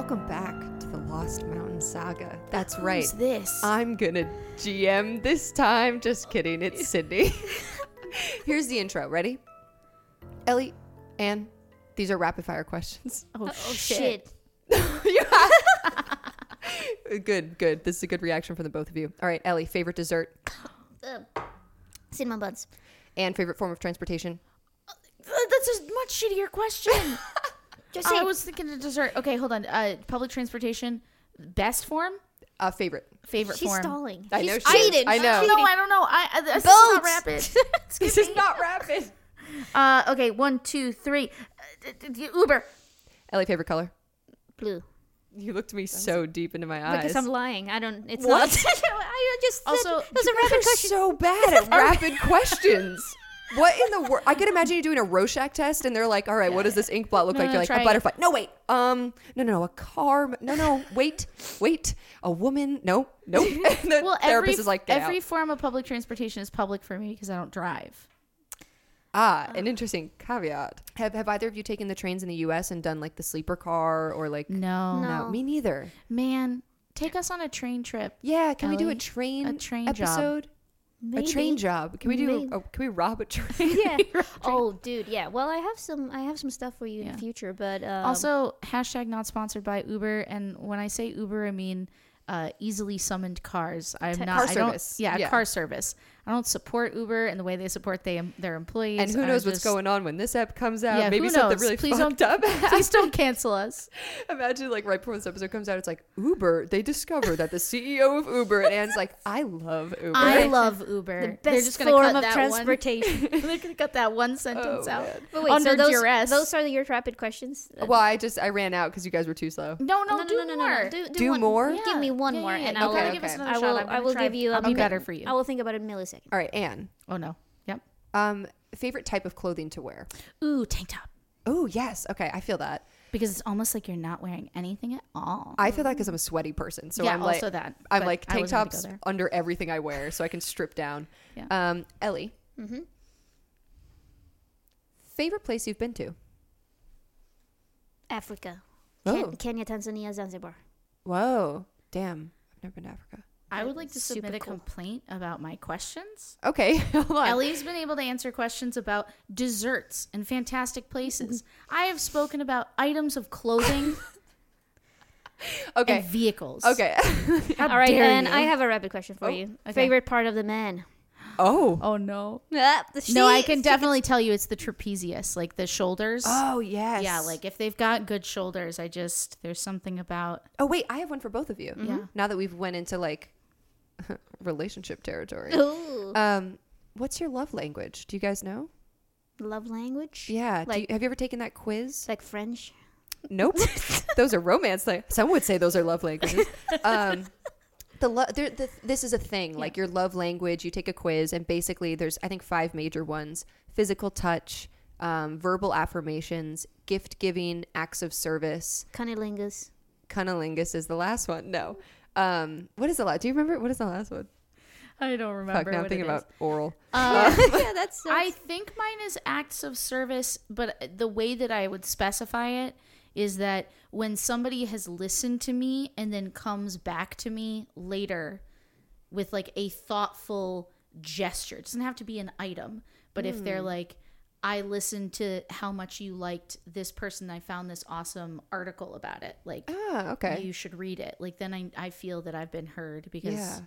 Welcome back to the Lost Mountain Saga. That's right. Who's this? I'm gonna GM this time. Just kidding. It's Sydney. Here's the intro. Ready? Ellie, Anne, these are rapid fire questions. oh, Oh shit. shit. good, good. This is a good reaction from the both of you. All right, Ellie, favorite dessert Uh, cinnamon buns. and favorite form of transportation. Uh, That's a much shittier question. Just I was thinking of dessert. Okay, hold on. Uh, public transportation, best form, Uh, favorite. favorite form. she's form. stalling. I know she's she is. cheating. I know. No, I don't know. I, I this is not Boats. rapid. This is not rapid. uh, okay, one, two, three. Uh, d- d- Uber. Ellie, favorite color. Blue. You looked me so deep into my eyes. Because I'm lying. I don't. It's What? not. I just said Also, it was a You rapid guys are question. so bad at rapid questions. What in the world? I could imagine you doing a Rorschach test, and they're like, "All right, what does this ink blot look No, like?" no, You're like, try "A it. butterfly." No, wait. Um, no, no, no, a car. No, no, wait, wait. A woman. No, nope. And the Well, therapist every, is like, "Get every out." form of public transportation is public for me because I don't drive. Ah, an interesting caveat. Have Have either of you taken the trains in the U.S. and done like the sleeper car or like? No. No. No, me neither. Man, take us on a train trip. Yeah, can we do a train a train job. Maybe. A train job. Can we do? Maybe. Oh, can we rob a train? Yeah. oh, dude. Yeah. Well, I have some. I have some stuff for you in the future, but um, Also, hashtag not sponsored by Uber. And when I say Uber, I mean uh, easily summoned cars. I'm Te- not Car I don't- Yeah, Yeah. car service. I don't support Uber and the way they support they, their employees. And who I knows what's just- going on when this app comes out? Yeah, Maybe who something knows? really Please fucked don't- up. Please don't cancel us. Imagine like right before this episode comes out, it's like Uber. They discover that the CEO of Uber and Anne's like, I love Uber. I love Uber. the They're just gonna form cut of that transportation. One, they're gonna cut that one sentence Oh, out. man. But wait, Under so those, duress. those are your rapid questions. Uh, well, I just I ran out because you guys were too slow. No, no, no, do no, no, no, more. no. Do, do, Do one- more? Yeah. Give me one Yeah, more, yeah, yeah. and You I will. gotta Okay, give us another I shot. will. I'm I will give you. I'll be better for you. I will think about it in a. All right, Anne. Oh no. Yep. Um, favorite type of clothing to wear? Ooh, tank top. Oh yes, okay, I feel that. Because it's almost like you're not wearing anything at all. I feel that because I'm a sweaty person, so yeah, I'm like also that. I'm but like I tank wasn't gonna go tops there. under everything I wear, so I can strip down. Yeah. Um, Ellie, Mm-hmm. favorite place you've been to? Africa, Oh, Ken- Kenya, Tanzania, Zanzibar. whoa, damn, I've never been to Africa. I would like to Super submit a cool. complaint about my questions. Okay, hold on. Ellie's been able to answer questions about desserts and fantastic places. I have spoken about items of clothing Okay, and vehicles. okay. How All right, dare and you. I have a rapid question for Oh, you. okay. Favorite part of the man? oh, Oh no. Ah, No, I can definitely tell you it's the trapezius, like the shoulders. oh yes. Yeah, like if they've got good shoulders, I just there's something about Oh wait, I have one for both of you. Yeah. Now that we've went into like relationship territory. Ooh. Um, what's your love language? Do you guys know? love language. Yeah. do you, Like- have you ever taken that quiz? Like French. Nope. those are romance. Like some would say those are love languages. Um, the, lo- the this is a thing. Like your love language. You take a quiz, and basically, there's I think five major ones: physical touch, um, verbal affirmations, gift giving, acts of service. Cunnilingus. Cunnilingus is the last one. No. Um, what is the last? Do you remember what is the last one? I don't remember. Fuck, now I'm thinking it is. about oral. Uh, yeah, that's. I think mine is acts of service, but the way that I would specify it is that when somebody has listened to me and then comes back to me later with like a thoughtful gesture, it doesn't have to be an item, but if they're like, I listened to how much you liked this person, I found this awesome article about it. Like, Ah, okay. you should read it. Like, then I, I feel that I've been heard because yeah,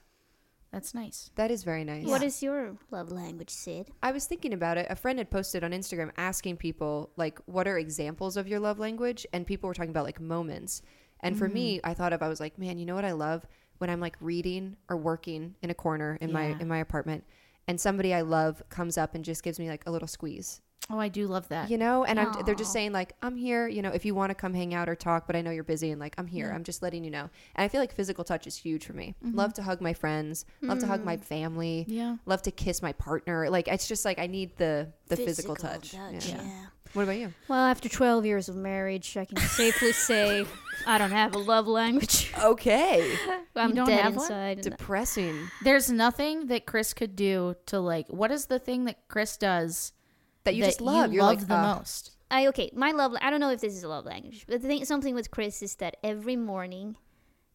that's nice. that is very nice. What is your love language, Sid? I was thinking about it. A friend had posted on Instagram asking people like, "What are examples of your love language?" And people were talking about like moments. And for me, Mm. I thought of I was like, "Man, you know what I love when I'm like reading or working in a corner in my in my apartment, and somebody I love comes up and just gives me like a little squeeze." Oh, I do love that. you know and I'm, they're just saying like i'm here you know if you want to come hang out or talk but i know you're busy and like i'm here Yeah. i'm just letting you know and i feel like physical touch is huge for me Mm-hmm. love to hug my friends love to hug my Mm. family Yeah. love to kiss my partner like it's just like i need the the physical, touch, yeah. Yeah. What about you Well, after 12 years of marriage, I can safely say I don't have a love language. okay I'm don't dead have one? inside. and- depressing There's nothing that Chris could do to like. What is the thing that Chris does that you just love You you're love like the "Ugh, most? I okay. My love. I don't know if this is a love language, but the thing, something with Chris is that every morning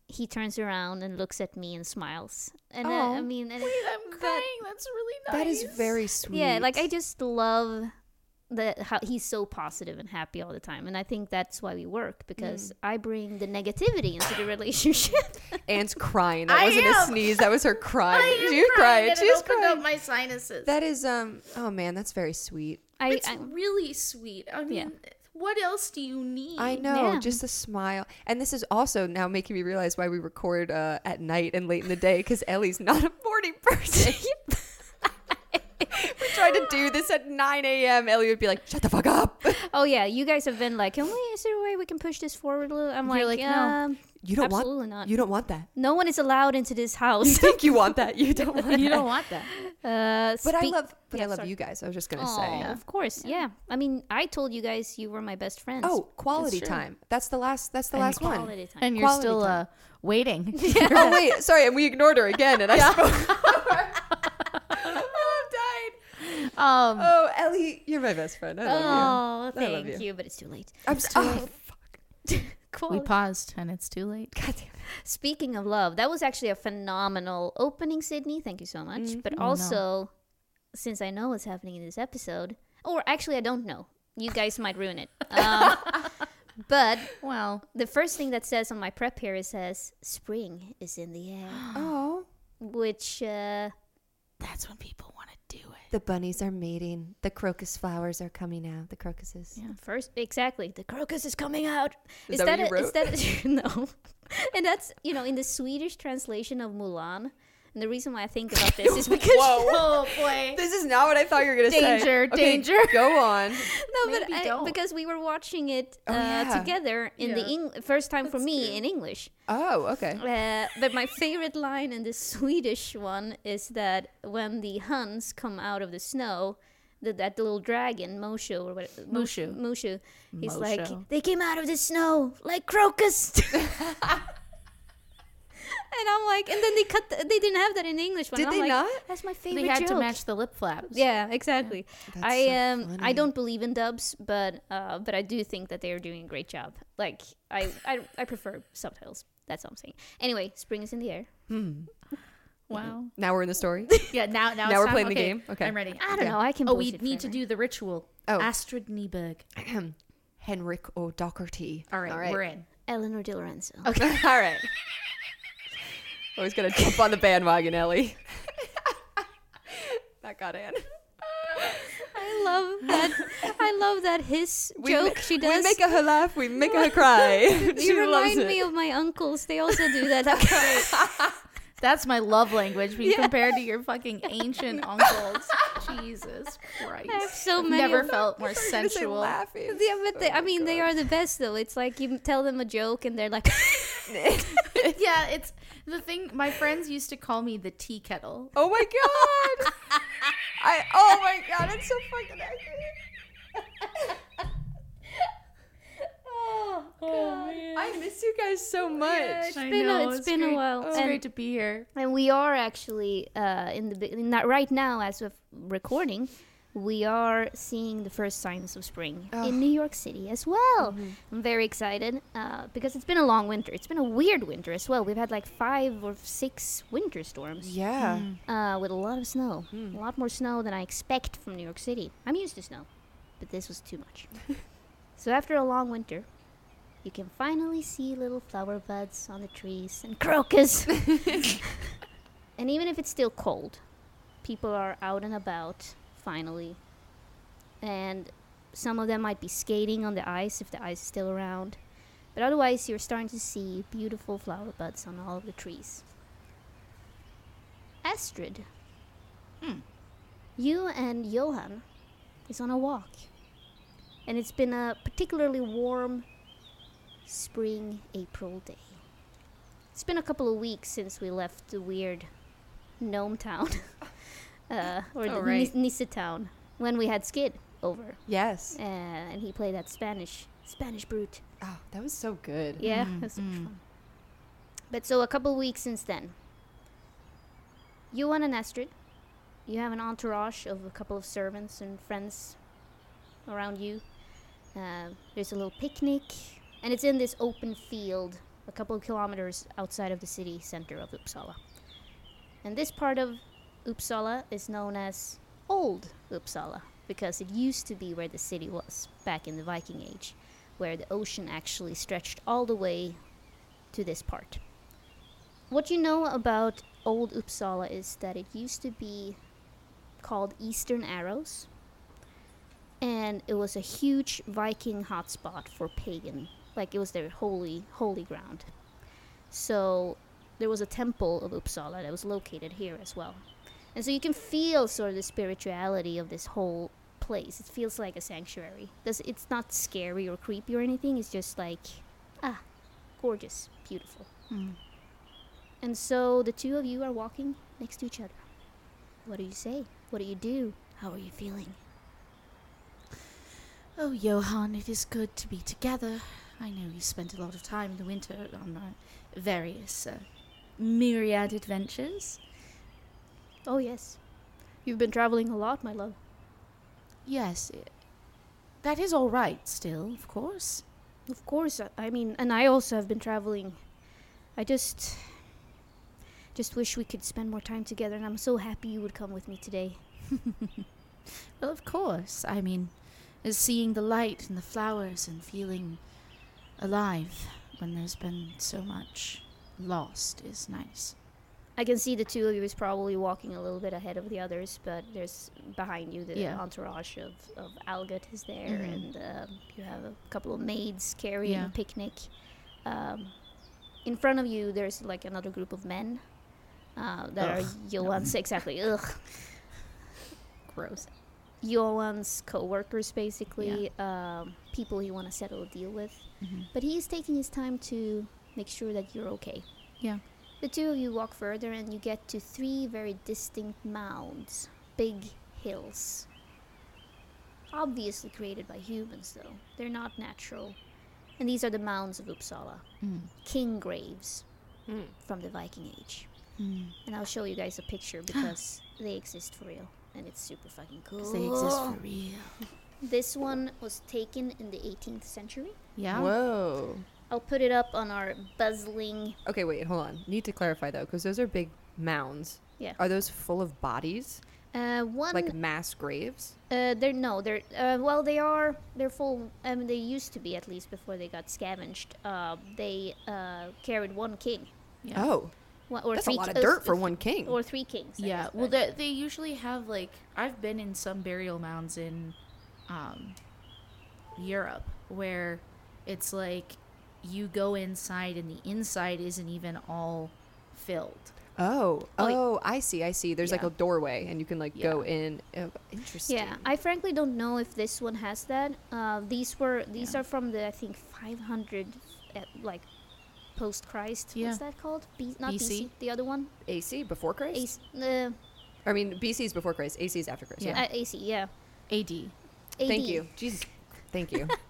he turns around and looks at me and smiles. And uh, I mean, and Wait, I'm crying. That's really nice. That is very sweet. yeah, like I just love that how he's so positive and happy all the time, and I think that's why we work because I bring the negativity into the relationship. Anne's crying. That I wasn't a sneeze. That was her crying. I am She was crying. and She it was opened crying. up my sinuses. That is um. Oh man, that's very sweet. I, it's I really sweet. I mean, what else do you need? I know, Yeah. just a smile. And this is also now making me realize why we record uh, at night and late in the day because Ellie's not a morning person. we tried to do this at 9 a.m. Ellie would be like, shut the fuck up. oh yeah, you guys have been like, can we? Is there a way we can push this forward a little? I'm You're like, like, no. um, You don't absolutely want not. You don't want that. no one is allowed into this house. You house. think you want that. You don't want you that. don't want that. Uh, But I love but I love sorry. you guys. I was just gonna Aw, say. of course, yeah. I mean, I told you guys you were my best friends. Oh, quality true. time. That's the last that's the And last one. Quality time. And you're Quality still time. uh, waiting. oh wait, sorry, and we ignored her again and I spoke. Oh, um, Oh, Ellie, you're my best friend. I love you. oh, I thank you. you. but it's too late. I'm so, oh, fuck. we paused and it's too late. God damn it. Speaking of love, that was actually a phenomenal opening, Sydney. Thank you so much. But Oh, no. also, since I know what's happening in this episode, or actually, I don't know. You guys might ruin it. Um, but Well, the first thing that says on my prep here it says spring is in the air, Oh. which uh, that's when people want to do it. The bunnies are mating. The crocus flowers are coming out. The crocuses. Yeah. first exactly the crocus is coming out. Is that what you a- wrote? is that no? and that's you know in the Swedish translation of Mulan. And the reason why I think about this is because Whoa. Oh boy. This is not what I thought you were gonna say. Danger, Okay, danger. Go on. no, but I, don't. because we were watching it Oh, uh, yeah. together in the Eng- first time for me true. in English. Oh, okay. Uh, but my favorite line in the Swedish one is that when the Huns come out of the snow, the, that little dragon Moshu or what Mushu. Mushu, he's like they came out of the snow like crocus. And I'm like, and then they cut. The, they didn't have that in the English one. Did I'm they like, not? That's my favorite They had joke. to match the lip flaps. Yeah, exactly. That's I so um I don't believe in dubs, but uh but I do think that they are doing a great job. Like I I, I prefer subtitles. That's all I'm saying. Anyway, spring is in the air. Hmm. Wow. Now we're in the story. Yeah. Now, now, Now we're time? playing the game? Okay. I'm ready. I don't Yeah. know. I can. Oh, we need to do the ritual. Oh. Astrid Nieberg. Henrik O'Doherty. All right, All right. we're in. Eleanor Di Lorenzo. Okay. All right. Always gonna jump on the bandwagon, Ellie. that got Anne. I love that. I love that hiss We joke ma- she does. We make her laugh. We make her cry. she you loves remind me of my uncles. They also do that. That's my love language being compared to your fucking ancient uncles. Jesus Christ. I have so many. Never of them. felt more I was gonna say sensual. laughing. Yeah, but they, Oh I my mean, they are the best though. It's like you tell them a joke and they're like, yeah, it's the thing. My friends used to call me the tea kettle. Oh my god! I oh my god, it's so fucking accurate. Oh, God. I miss you guys so much. Yeah, it's I been know, a, it's it's been a while. It's and, great to be here. and we are actually uh, in the be- not right now as of recording. We are seeing the first signs of spring Oh. in New York City as well. Mhm. I'm very excited uh, because it's been a long winter. It's been a weird winter as well. We've had like five or six winter storms Yeah. uh, with a lot of snow. Hmm. A lot more snow than I expect from New York City. I'm used to snow, but this was too much. so after a long winter, you can finally see little flower buds on the trees and crocus. and even if it's still cold, people are out and about finally. And some of them might be skating on the ice if the ice is still around. But otherwise, you're starting to see beautiful flower buds on all of the trees. Astrid, Hmm. you and Johan is on a walk. And it's been a particularly warm spring April day. It's been a couple of weeks since we left the weird gnome town. uh, or Oh, the right. Nis- Nissa town when we had Skid over. Yes. Uh, and he played that Spanish Spanish brute. Oh, that was so good. Yeah, Mm, it was so much mm. fun. But so a couple of weeks since then, You and an Astrid, you have an entourage of a couple of servants and friends around you. Uh, there's a little picnic, and it's in this open field a couple of kilometers outside of the city center of Uppsala. And this part of Uppsala is known as Old Uppsala because it used to be where the city was back in the Viking Age, where the ocean actually stretched all the way to this part. What you know about Old Uppsala is that it used to be called Eastern Aros, and it was a huge Viking hotspot for pagan, like it was their holy holy ground. So there was a temple of Uppsala that was located here as well. And so you can feel sort of the spirituality of this whole place. It feels like a sanctuary. Does it's not scary or creepy or anything. It's just like ah, gorgeous, beautiful. Mm. And so the two of you are walking next to each other. What do you say? What do you do? How are you feeling? Oh, Johan, it is good to be together. I know you spent a lot of time in the winter on uh, various uh, myriad adventures. Oh yes. You've been traveling a lot, my love. Yes, that is all right still, of course. Of course. I- I mean, and I also have been traveling. I just just wish we could spend more time together and I'm so happy you would come with me today. Well, of course. I mean, uh, seeing the light and the flowers and feeling alive when there's been so much lost is nice. I can see the two of you is probably walking a little bit ahead of the others, but there's behind you the Yeah. entourage of, of Algot is there, Mhm. and um, you have a couple of maids carrying Yeah. a picnic. Um, in front of you, there's like another group of men uh, that Ugh, are Johan's exactly ugh Gross. Johan's co-workers, basically um, people he want to settle a deal with. Mm-hmm. But he is taking his time to make sure that you're okay. Yeah. The two of you walk further and you get to three very distinct mounds, big hills. Obviously created by humans, though. They're not natural. And these are the mounds of Uppsala, Mm. king graves Mm. from the Viking Age. Mm. And I'll show you guys a picture because they exist for real. And it's super fucking cool. 'Cause they exist for real. This one was taken in the 18th century. Yeah. Whoa. I'll put it up on our buzzling. Okay, wait, hold on. Need to clarify though, because those are big mounds. Yeah. Are those full of bodies, Uh, one. like mass graves? Uh, they're no, they're uh, well, they are. They're full. I mean, they used to be at least before they got scavenged. Uh, they uh, carried one king, Yeah. Oh, one, or that's a lot of ki- uh, dirt for one king. or three kings. I Yeah, well, they, they usually have like I've been in some burial mounds in um, Europe where it's like you go inside and the inside isn't even all filled. Oh, Oh, oh, I see, I see. There's like a doorway, and you can like go in. Oh, interesting. Yeah, I frankly don't know if this one has that. Uh, these were these Yeah. are from the I think 500, uh, like post Christ. Yeah. What's that called? B- not BC. BC? The other one. AC before Christ. AC. Uh, I mean, BC is before Christ. AC is after Christ. Yeah. Yeah. uh, AC. Yeah. AD. Thank you. Jesus. Thank you.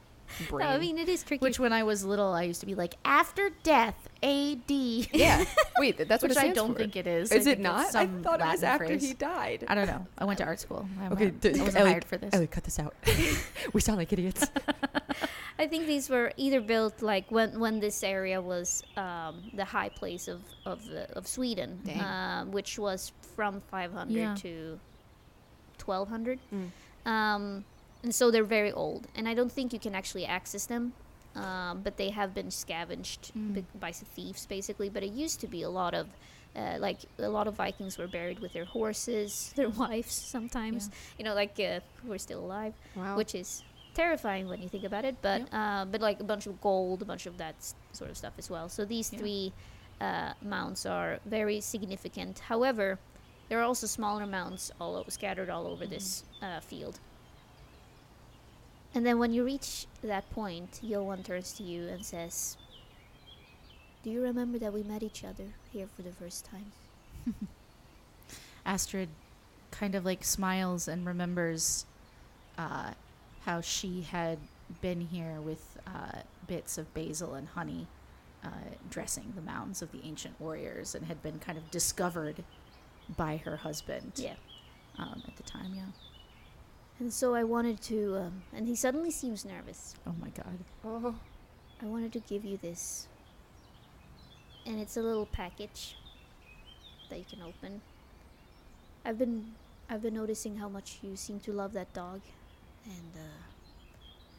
No, I mean it is tricky. Which when I was little I used to be like after death AD. yeah. Wait, that's what Which I don't for. think it is. Is I it not? I some thought it was after phrase. he died. I don't know. I went to art school. I'm Okay, not- d- I wasn't Ellie- hired for this. Ellie, cut this out. we sound like idiots. I think these were either built like when when this area was um, the high place of of, the, of Sweden, uh, which was from 500 Yeah. to 1200, Mm. um, and so they're very old. And I don't think you can actually access them, um, but they have been scavenged Mm. b- by some thieves, basically. But it used to be a lot of. Uh, like a lot of Vikings were buried with their horses, their wives sometimes, you know, like uh, who are still alive Wow. which is terrifying when you think about it. But uh, but like a bunch of gold, a bunch of that s- sort of stuff as well. So these Yeah. three uh, mounts are very significant. However, there are also smaller mounts all o- scattered all over this uh, field. And then when you reach that point, Johan turns to you and says, "Do you remember that we met each other here for the first time?" Astrid kind of like smiles and remembers uh, how she had been here with uh, bits of basil and honey uh, dressing the mounds of the ancient warriors and had been kind of discovered by her husband Yeah. um, at the time, yeah. And so I wanted to, um, and he suddenly seems nervous. Oh my god. Oh. I wanted to give you this. And it's a little package that you can open. I've been I've been noticing how much you seem to love that dog. And uh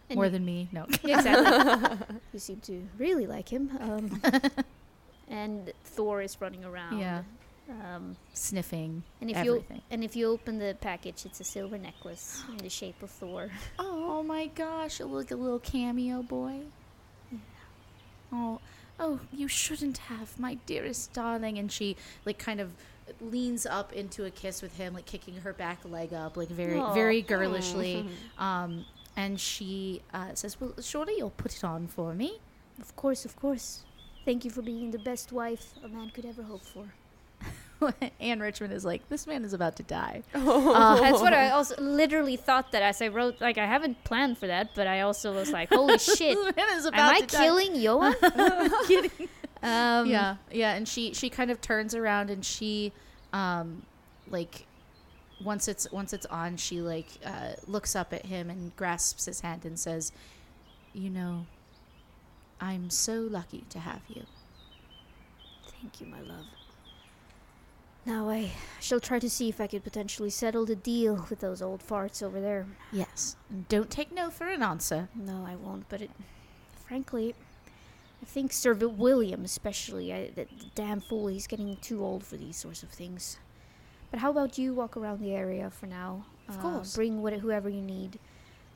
and More than me. No. exactly. you seem to really like him. Um, and Thor is running around. Yeah. Um, Sniffing and if you and if you open the package, it's a silver necklace in the shape of Thor. Oh my gosh, it look a little cameo boy. Oh, oh, you shouldn't have, my dearest darling. And she like kind of leans up into a kiss with him, like kicking her back leg up, like very, Aw. very girlishly. Um, and she uh, says, "Well, surely you'll put it on for me." Of course, of course. Thank you for being the best wife a man could ever hope for. Anne Richmond is like, "This man is about to die." Uh, that's what I also literally thought that as I wrote. Like I haven't planned for that, but I also was like, "Holy shit! This man is Am about I to die. killing Johan?" Kidding. Um, yeah yeah and she she kind of turns around and she um like once it's once it's on she like uh looks up at him and grasps his hand and says you know i'm so lucky to have you Thank you, my love. Now I shall try to see if I could potentially settle the deal with those old farts over there. yes and don't take no for an answer No, I won't. But it, frankly, I think Sir William, especially, I, that the damn fool, he's getting too old for these sorts of things. But how about you walk around the area for now? Of Uh, course. Bring what, whoever you need,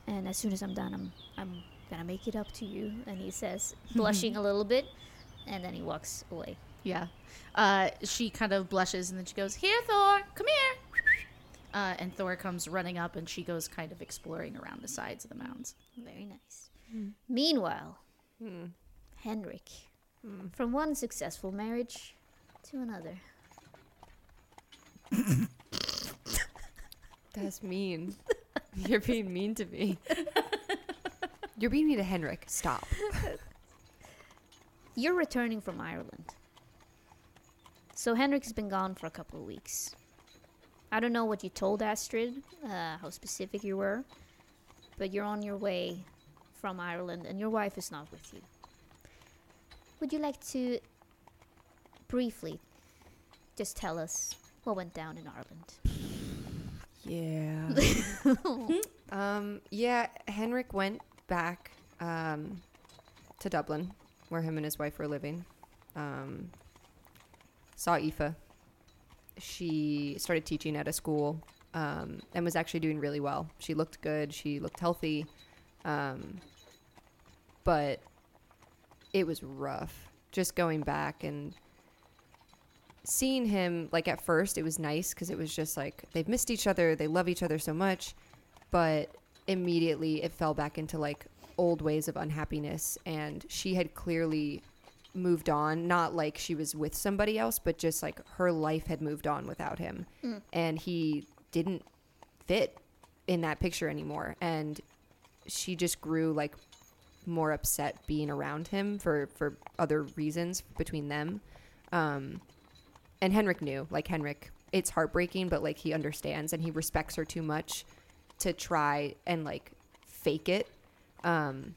and as soon as I'm done, I'm I'm gonna make it up to you. And he says, blushing a little bit, and then he walks away. Yeah uh she kind of blushes and then she goes here thor come here uh, and Thor comes running up, and she goes kind of exploring around the sides of the mounds. Very nice. Meanwhile, Henrik, from one successful marriage to another. That's mean. You're being mean to me. You're being mean to Henrik. Stop. You're returning from Ireland. So Henrik's been gone for a couple of weeks. I don't know what you told Astrid, uh, how specific you were, but you're on your way from Ireland and your wife is not with you. Would you like to briefly just tell us what went down in Ireland? Yeah. um, yeah, Henrik went back um, to Dublin, where him and his wife were living. Um, saw Aoife. She started teaching at a school um, and was actually doing really well. She looked good. She looked healthy. Um, but it was rough just going back and seeing him like at first it was nice because it was just like they've missed each other they love each other so much but immediately it fell back into like old ways of unhappiness and she had clearly moved on not like she was with somebody else but just like her life had moved on without him. And he didn't fit in that picture anymore. And she just grew like more upset being around him for for other reasons between them. Um and Henrik knew, like Henrik, it's heartbreaking, but like he understands and he respects her too much to try and like fake it. Um,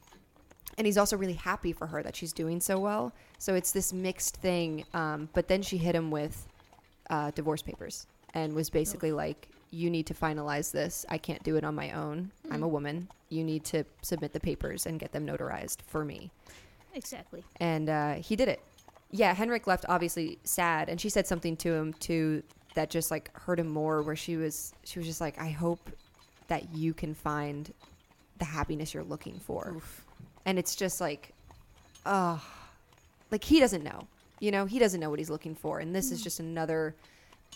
and he's also really happy for her that she's doing so well. So it's this mixed thing. Um, but then she hit him with uh, divorce papers and was basically like, "You need to finalize this. I can't do it on my own. I'm a woman. You need to submit the papers and get them notarized for me." Exactly. and uh, he did it. Yeah, Henrik left obviously sad, and she said something to him too that just like hurt him more. Where she was, she was just like, "I hope that you can find the happiness you're looking for," and it's just like, oh, like he doesn't know, you know, he doesn't know what he's looking for, and this is just another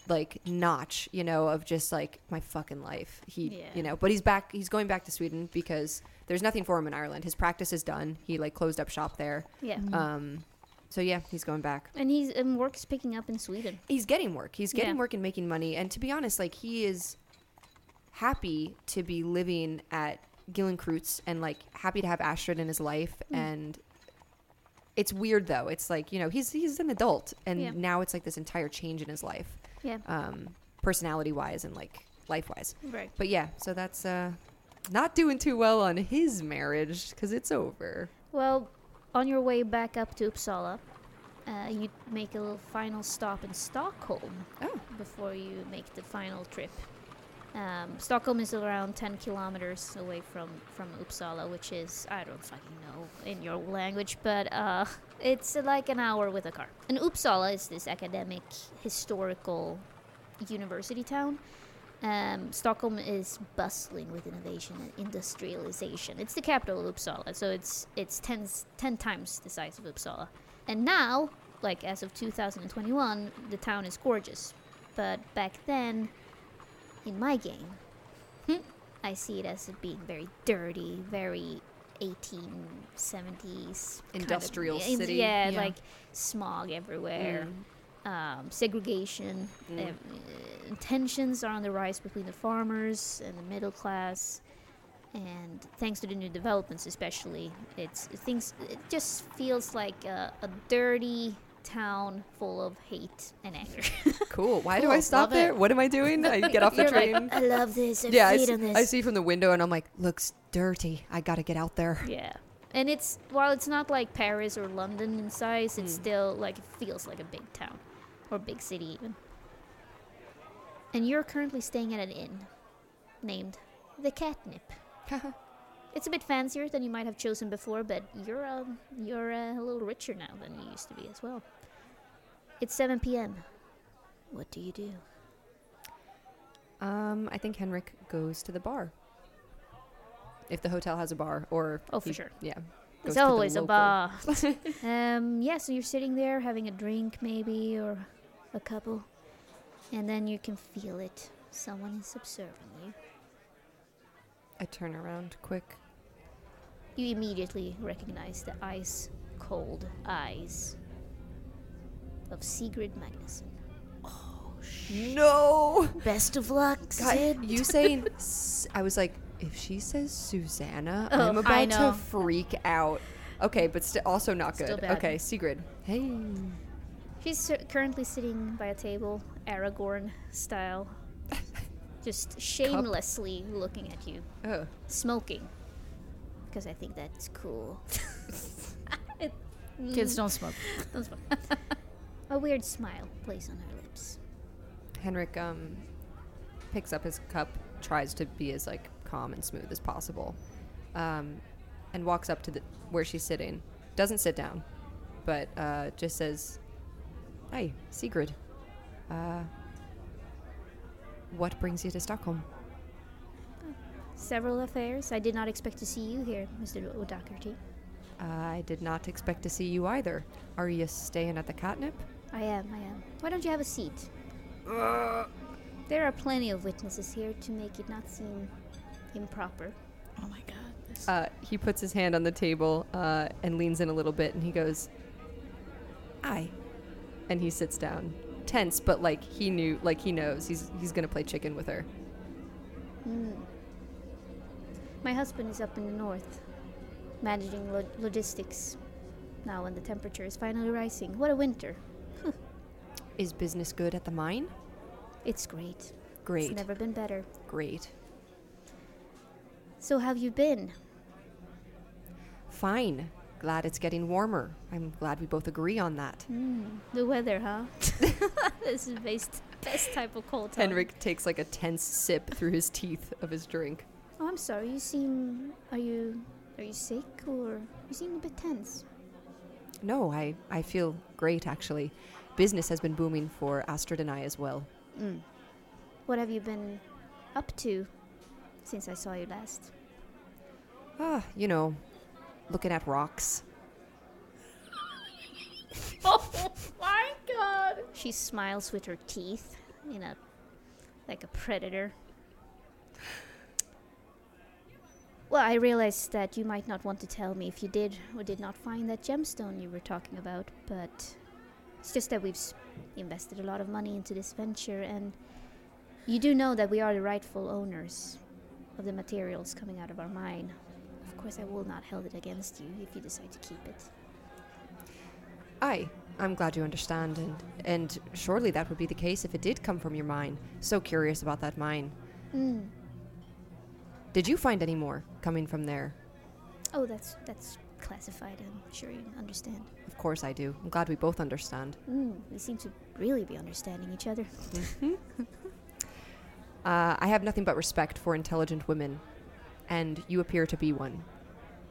like notch, you know, of just like my fucking life. He, Yeah. you know, but he's back. He's going back to Sweden because there's nothing for him in Ireland. His practice is done. He like closed up shop there. Yeah. Um, so yeah, he's going back. And he's and work's picking up in Sweden. He's getting work. He's getting Yeah. work and making money. And to be honest, like he is happy to be living at Gillenkreutz and like happy to have Astrid in his life. Mm. And it's weird though. It's like you know he's he's an adult, and Yeah. now it's like this entire change in his life, Yeah. um, personality wise, and like life wise. Right. But yeah, so that's uh, not doing too well on his marriage because it's over. Well, on your way back up to Uppsala, uh, you make a little final stop in Stockholm Oh. before you make the final trip. Um, Stockholm is around 10 kilometers away from, from Uppsala, which is, I don't fucking know in your language, but uh, it's like an hour with a car. And Uppsala is this academic, historical university town. Um, Stockholm is bustling with innovation and industrialization. It's the capital of Uppsala, so it's it's 10, 10 times the size of Uppsala. And now, like as of 2021, the town is gorgeous. But back then, in my game, hmm, I see it as being very dirty, very 1870s kind of- Industrial yeah, city. Yeah, Yeah. like smog everywhere Mm. um, segregation, Mm. uh, tensions are on the rise between the farmers and the middle class, and thanks to the new developments, especially, it's things. It just feels like a, a dirty town full of hate and anger. Cool. Why do I stop love there? it. What am I doing? I get off the You're like, train. I love this. I yeah, I see, this. I see from the window, and I'm like, looks dirty. I gotta get out there. Yeah. And it's while it's not like Paris or London in size, it's Mm. still like it feels like a big town or big city even. And you're currently staying at an inn named the Catnip. It's a bit fancier than you might have chosen before, but you're um, you're uh, a little richer now than you used to be as well. It's 7 p.m. What do you do? um, I think Henrik goes to the bar. If the hotel has a bar, or Oh, for sure. yeah, It's the always a bar. um, yeah, so you're sitting there having a drink, maybe, or a couple, and then you can feel it. Someone is observing you. I turn around quick. You immediately recognize the ice cold eyes of Sigrid Magnusson. Oh, sh- no. Best of luck, God, Sid. you saying? I was like, if she says Susanna, Oh, I'm about to freak out. Okay, but st- also not Still good. bad. Okay, Sigrid. Hey. She's currently sitting by a table, Aragorn style, just shamelessly looking at you, Oh. smoking. Because I think that's cool. It- Kids don't smoke. Don't smoke. a weird smile plays on her lips. Henrik um picks up his cup, tries to be as like calm and smooth as possible, um, and walks up to the where she's sitting. Doesn't sit down, but uh, just says, "Hi, Sigrid. Uh, what brings you to Stockholm?" Several affairs. I did not expect to see you here, Mr. O'Doherty. I did not expect to see you either. Are you staying at the catnip? I am, I am. Why don't you have a seat? There are plenty of witnesses here to make it not seem improper. Oh my god. This Uh, he puts his hand on the table uh, and leans in a little bit, and he goes, "Aye," and he sits down, tense, but like he knew, like he knows he's he's gonna play chicken with her. Hmm. My husband is up in the north, managing lo- logistics. Now, when the temperature is finally rising, what a winter! Is business good at the mine? It's great. Great, It's never been better. great, So, how have you been? fine. Glad it's getting warmer. I'm glad we both agree on that. Hmm. The weather, huh? this is the best, best type of cold. time. Henrik takes like a tense sip through his teeth of his drink. Oh, I'm sorry. You seem. Are you. Are you sick or. You seem a bit tense. No, I I feel great actually. Business has been booming for Astrid and I as well. Mm. What have you been up to since I saw you last? Ah, you know, looking at rocks. oh my god. She smiles with her teeth in a like a predator. Well, I realized that you might not want to tell me if you did or did not find that gemstone you were talking about, but it's just that we've invested a lot of money into this venture, and you do know that we are the rightful owners of the materials coming out of our mine. Of course, I will not hold it against you if you decide to keep it. Aye, I'm glad you understand, and and surely that would be the case if it did come from your mine. So curious about that mine. Mm. Did you find any more coming from there? Oh, that's that's classified. I'm sure you understand. Of course I do. I'm glad we both understand. Mm, we seem to really be understanding each other. Uh, I have nothing but respect for intelligent women, and you appear to be one.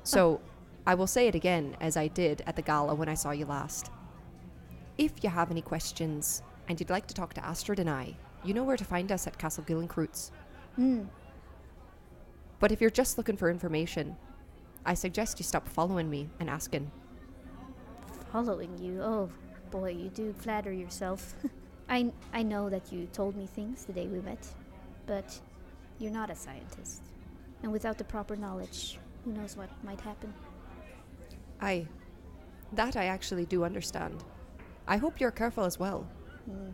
So, I will say it again, as I did at the gala when I saw you last. If you have any questions and you'd like to talk to Astrid and I, you know where to find us at Castle Gillenkreutz. Mm. But if you're just looking for information, I suggest you stop following me and asking. Following you. Oh, boy, you do flatter yourself. I I know that you told me things the day we met, but you're not a scientist. And without the proper knowledge, who knows what might happen? I. That I actually do understand. I hope you're careful as well. Mm.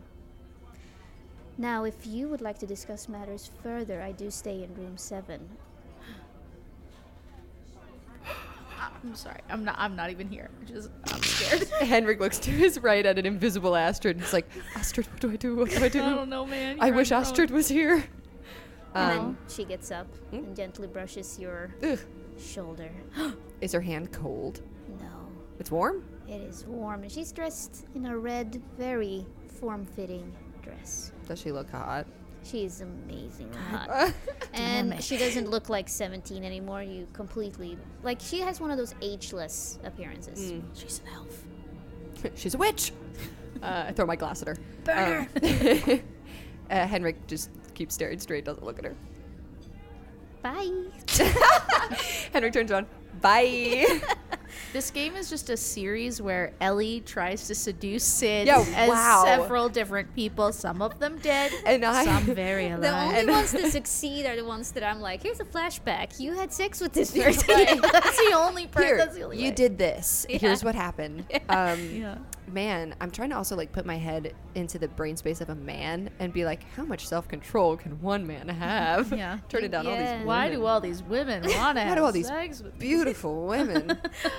Now, if you would like to discuss matters further, I do stay in room 7. I'm sorry. I'm not. I'm not even here. I'm just. I'm scared. Henrik looks to his right at an invisible Astrid and is like, Astrid, what do I do? What do I do? I do? don't know, man. I You're wish Astrid own. was here. And Um, then she gets up Hmm? and gently brushes your ugh. shoulder. Is her hand cold? No, It's warm? it is warm, and she's dressed in a red, very form-fitting dress. Does she look hot? She is amazingly hot. Uh, and she doesn't look like 17 anymore. You completely like she has one of those ageless appearances. Mm. She's an elf. She's a witch. Uh, I throw my glass at her. Burn Um, uh, Henrik just keeps staring straight, doesn't look at her. Bye. Henry turns around. Bye. This game is just a series where Ellie tries to seduce Sid Yeah, as wow. several different people, some of them dead, And I- some very alive. The only And- ones that succeed are the ones that I'm like, here's a flashback. You had sex with this person. that's the only part. Here, that's the only you way. did this. Yeah. Here's what happened. Um, Yeah. Man, I'm trying to also like put my head into the brain space of a man and be like, how much self control can one man have? Yeah. Turning down all Yeah. these. Why do all these women want to Why have do all these beautiful women?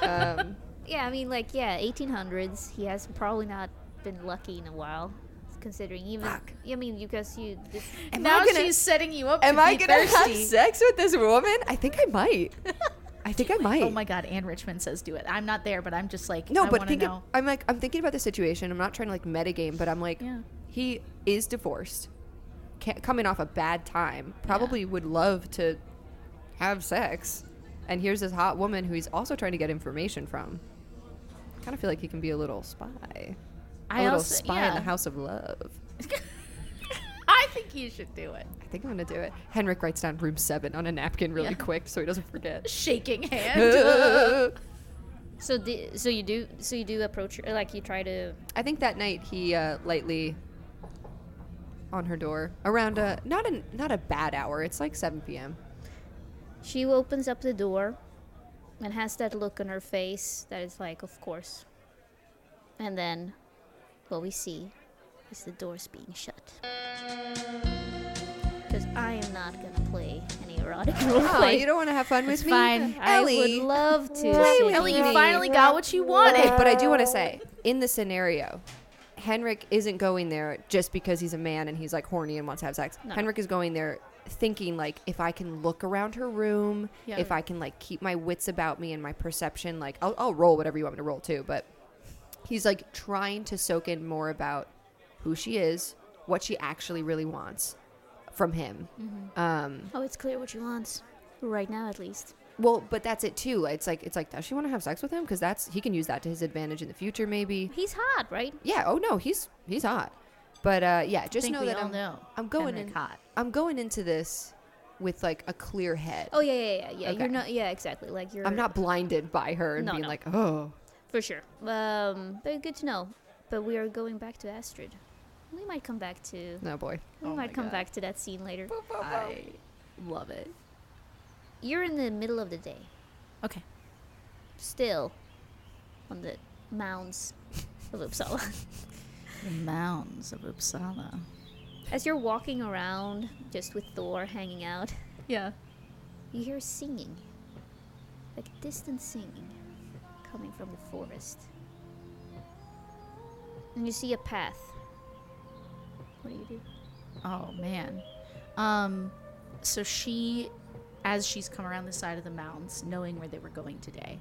um, yeah, I mean, like, yeah, 1800s. He has probably not been lucky in a while, considering even. Fuck. I mean, because you. This, am now gonna, she's setting you up. am to I be gonna thirsty. have sex with this woman? I think I might. I think I oh might. Oh my god, Anne Richmond says do it. I'm not there, but I'm just like No, I but think of. I'm like I'm thinking about the situation. I'm not trying to like metagame, but I'm like Yeah. he is divorced, coming off a bad time. Probably would love to have sex, and here's this hot woman who he's also trying to get information from. Kind of feel like he can be a little spy, a I little also- spy in the house of love. I think you should do it. I think I'm gonna do it. Henrik writes down room seven on a napkin really Yeah. quick so he doesn't forget. Shaking hand. so, the, so you do, so you do approach her, like you try to. I think that night he uh, lightly on her door around a not a not a bad hour. It's like 7 p.m. She opens up the door, and has that look on her face that is like, of course. And then, what we see is the doors being shut. Because I am not gonna play any erotic Oh, roleplay. you don't want to have fun with me? fine. I Ellie. would love to. Play with Ellie, you me. finally got what you wanted. Okay, but I do want to say, in the scenario, Henrik isn't going there just because he's a man and he's like horny and wants to have sex. No. Henrik is going there thinking like if I can look around her room, Yeah. if I can like keep my wits about me and my perception, like I'll, I'll roll whatever you want me to roll too. But he's like trying to soak in more about who she is, what she actually really wants from him. Um, Oh, it's clear what she wants. Right now, at least. well, but that's it too. It's like it's like does she want to have sex with him? Because that's he can use that to his advantage in the future, maybe. He's hot, right? Yeah. Oh no, he's he's hot. But uh, yeah, just think know we that all I'm, know. I'm going Henrik in. hot. I'm going into this with like a clear head. Oh yeah, yeah, yeah. yeah. Okay. You're not. Yeah, exactly. Like you're. I'm not blinded by her and No, being no. like, oh. for sure. Um, but good to know. But we are going back to Astrid. We might come back to. No boy. We Oh might come God. back to that scene later. I love it. You're in the middle of the day, Okay. still on the mounds of Uppsala. The mounds of Uppsala. As you're walking around, just with Thor hanging out, Yeah. you hear singing, like distant singing, coming from the forest. And you see a path. What do you do? Oh man. Um so she, as she's come around the side of the mounds, knowing where they were going today,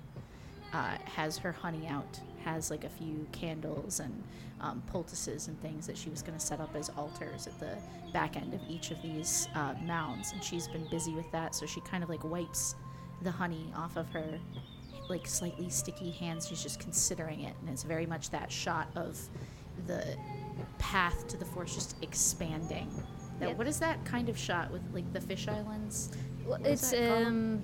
uh, has her honey out, has like a few candles and um, poultices and things that she was going to set up as altars at the back end of each of these uh, mounds. And she's been busy with that, so she kind of like wipes the honey off of her like slightly sticky hands. She's just considering it, and it's very much that shot of the path to the forest just expanding. Now, Yep. what is that kind of shot with like the fish islands? Well, it's um,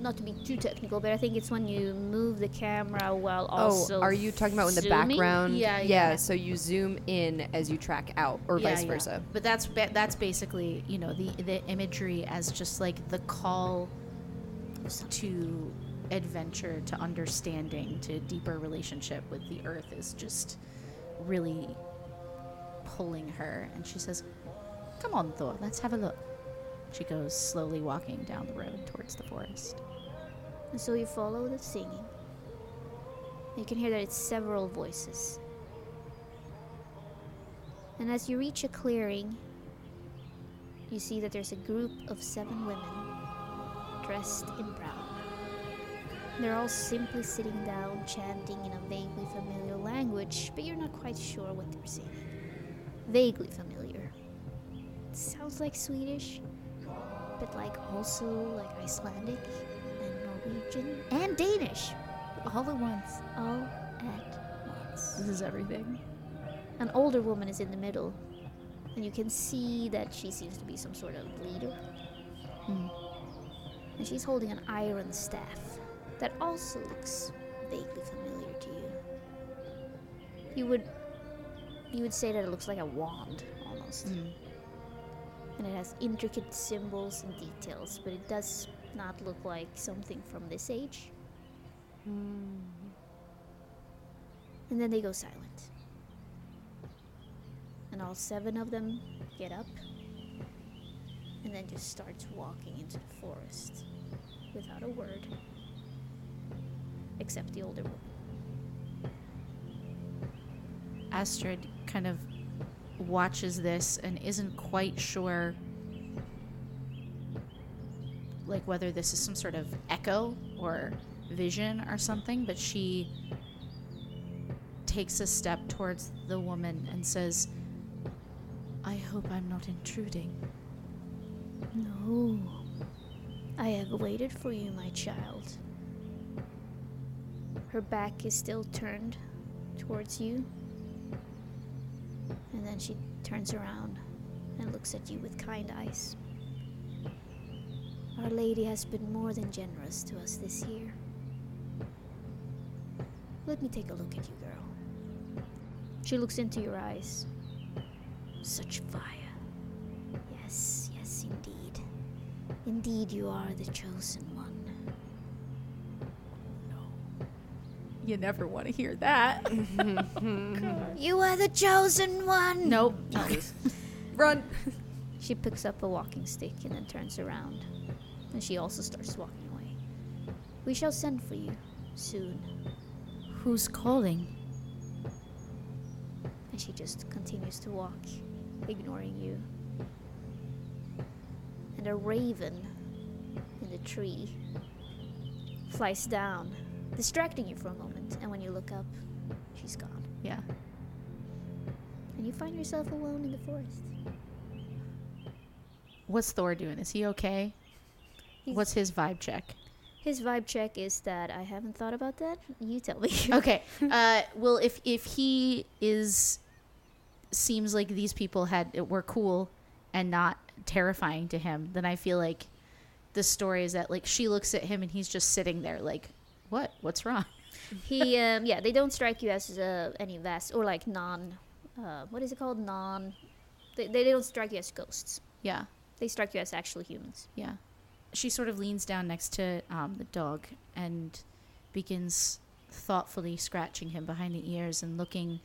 not to be too technical, but I think it's when you move the camera while also. oh, are you talking about in the background? Yeah, yeah. yeah. So you zoom in as you track out, or Yeah, vice yeah. versa. But that's ba- that's basically you know the the imagery as just like the call to adventure, to understanding, to deeper relationship with the earth is just really pulling her. And she says, "Come on, Thor, let's have a look." She goes slowly walking down the road towards the forest. And so you follow the singing. You can hear that it's several voices. And as you reach a clearing, you see that there's a group of seven women dressed in brown. They're all simply sitting down, chanting in a vaguely familiar language, but you're not quite sure what they're saying. Vaguely familiar. It sounds like Swedish, but like also like Icelandic and Norwegian and Danish, All at once. all at once. This is everything. An older woman is in the middle, and you can see that she seems to be some sort of leader. Hmm. And she's holding an iron staff that also looks vaguely familiar to you. You would you would say that it looks like a wand almost. Mm. And it has intricate symbols and details, but it does not look like something from this age. And then they go silent. And all seven of them get up and then just starts walking into the forest without a word. Except the older woman. Astrid kind of watches this and isn't quite sure like whether this is some sort of echo or vision or something but she takes a step towards the woman and says i hope i'm not intruding No. I have waited for you, my child. Her back is still turned towards you. Then she turns around and looks at you with kind eyes. Our Lady has been more than generous to us this year. Let me take a look at you, girl. She looks into your eyes. Such fire. Yes, yes, indeed. Indeed, you are the chosen one. You never want to hear that You are the chosen one! nope Run. She picks up a walking stick and then turns around. And she also starts walking away. We shall send for you soon. who's calling And she just continues to walk, ignoring you. And a raven in the tree flies down, distracting you for a moment. And when you look up, she's gone. yeah And you find yourself alone in the forest. what's thor doing is he okay He's- what's his vibe check His vibe check is that I haven't thought about that. You tell me. okay. Uh, well, if if he is seems like these people had were cool and not terrifying to him, then I feel like the story is that like she looks at him and he's just sitting there like, what? What's wrong? He, um, yeah, they don't strike you as uh, any vast or like non, uh, what is it called? Non. They, they don't strike you as ghosts. Yeah, They strike you as actual humans. yeah. She sort of leans down next to um, the dog and begins thoughtfully scratching him behind the ears and looking